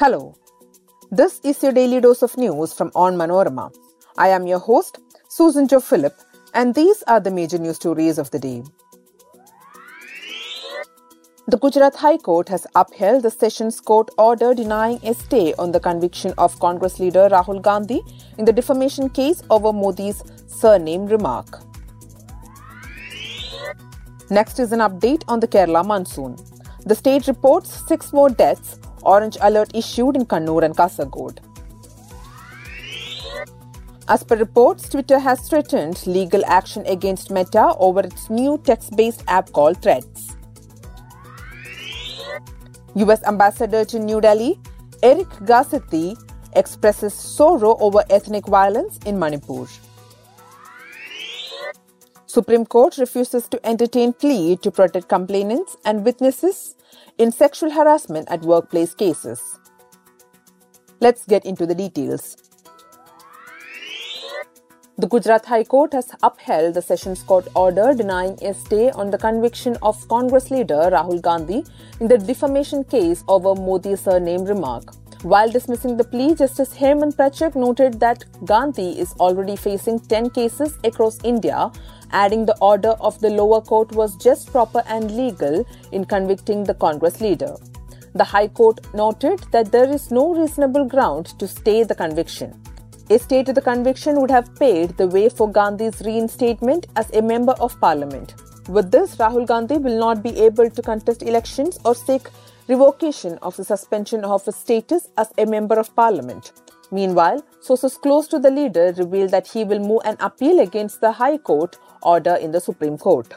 Hello. This is your daily dose of news from Onmanorama. I am your host, Susan Jo Philip, and these are the major news stories of the day. The Gujarat High Court has upheld the Sessions Court order denying a stay on the conviction of Congress leader Rahul Gandhi in the defamation case over Modi's surname remark. Next is an update on the Kerala monsoon. The state reports six more deaths, orange alert issued in Kannur and Kasaragod. As per reports, Twitter has threatened legal action against Meta over its new text based app called Threads. US Ambassador to New Delhi, Eric Garcetti, expresses sorrow over ethnic violence in Manipur. Supreme Court refuses to entertain plea to protect complainants and witnesses in sexual harassment at workplace cases. Let's get into the details. The Gujarat High Court has upheld the Sessions Court order denying a stay on the conviction of Congress leader Rahul Gandhi in the defamation case over Modi's surname remark. While dismissing the plea, Justice Hemant Prachchhak noted that Gandhi is already facing 10 cases across India, adding the order of the lower court was just, proper, and legal in convicting the Congress leader. The High Court noted that there is no reasonable ground to stay the conviction. A stay to the conviction would have paved the way for Gandhi's reinstatement as a member of parliament. With this, Rahul Gandhi will not be able to contest elections or seek revocation of the suspension of his status as a member of parliament. Meanwhile, sources close to the leader reveal that he will move an appeal against the High Court order in the Supreme Court.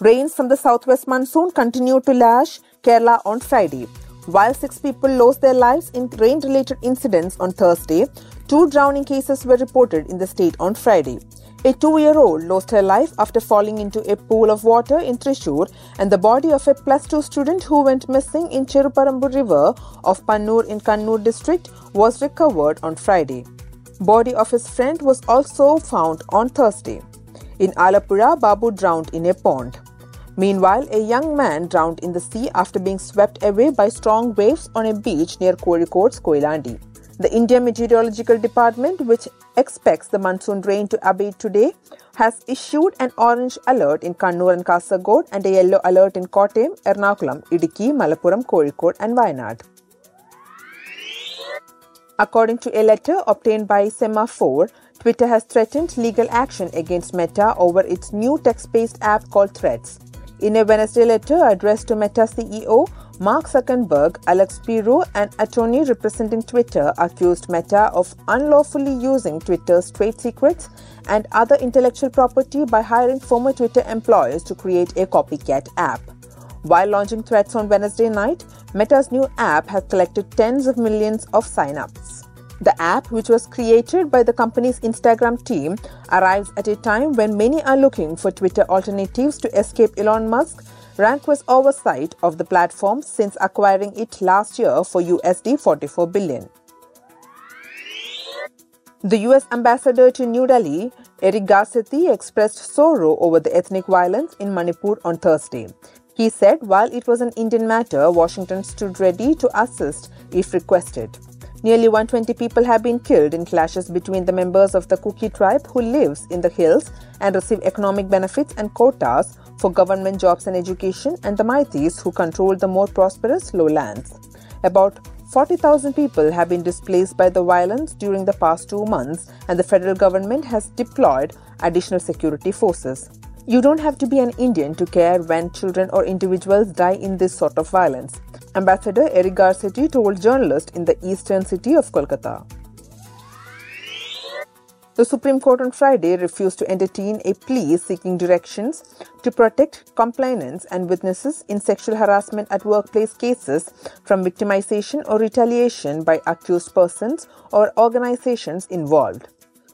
Rains from the southwest monsoon continued to lash Kerala on Friday. While six people lost their lives in rain related incidents on Thursday, two drowning cases were reported in the state on Friday. A two year old lost her life after falling into a pool of water in Thrissur, and the body of a plus two student who went missing in Cheruparambu River of Pannur in Kannur district was recovered on Friday. Body of his friend was also found on Thursday. In Alappuzha, Babu drowned in a pond. Meanwhile, a young man drowned in the sea after being swept away by strong waves on a beach near Kozhikode's Koyilandy. The India Meteorological Department, which expects the monsoon rain to abate today, has issued an orange alert in Kannur and Kasaragod and a yellow alert in Kottayam, Ernakulam, Idukki, Malappuram, Kozhikode and Wayanad. According to a letter obtained by Semafor, Twitter has threatened legal action against Meta over its new text based app called Threads. In a Wednesday letter addressed to Meta CEO Mark Zuckerberg, Alex Spiro, an attorney representing Twitter, accused Meta of unlawfully using Twitter's trade secrets and other intellectual property by hiring former Twitter employees to create a copycat app. While launching Threads on Wednesday night, Meta's new app has collected tens of millions of signups. The app, which was created by the company's Instagram team, arrives at a time when many are looking for Twitter alternatives to escape Elon Musk Rank's oversight of the platform since acquiring it last year for USD 44 billion. The US ambassador to New Delhi, Eric Garcetti, expressed sorrow over the ethnic violence in Manipur on Thursday. He said while it was an Indian matter, Washington stood ready to assist if requested. Nearly 120 people have been killed in clashes between the members of the Kuki tribe who lives in the hills and receive economic benefits and quotas for government jobs and education, and the Meiteis who control the more prosperous lowlands. About 40,000 people have been displaced by the violence during the past two months, and the federal government has deployed additional security forces. You don't have to be an Indian to care when children or individuals die in this sort of violence. Ambassador Eric Garcetti told journalists in the eastern city of Kolkata. The Supreme Court on Friday refused to entertain a plea seeking directions to protect complainants and witnesses in sexual harassment at workplace cases from victimization or retaliation by accused persons or organizations involved.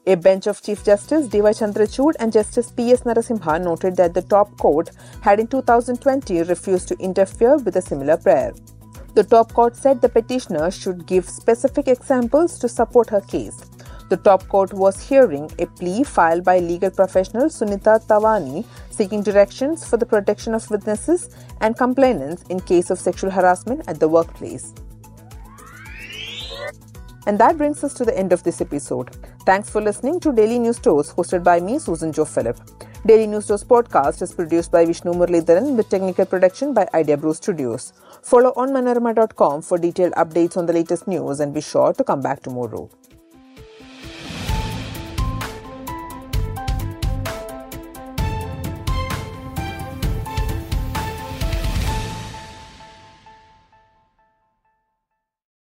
A bench of Chief Justice D.Y. Chandrachud and Justice P.S. Narasimha noted that the top court had in 2020 refused to interfere with a similar prayer. The top court said the petitioner should give specific examples to support her case. The top court was hearing a plea filed by legal professional Sunita Tawani seeking directions for the protection of witnesses and complainants in case of sexual harassment at the workplace. And that brings us to the end of this episode. Thanks for listening to Daily News Tours hosted by me, Susan Jo Philip. Daily News Tours podcast is produced by Vishnu Muralidharan with technical production by Idea Brew Studios. Follow onmanorama.com for detailed updates on the latest news and be sure to come back tomorrow.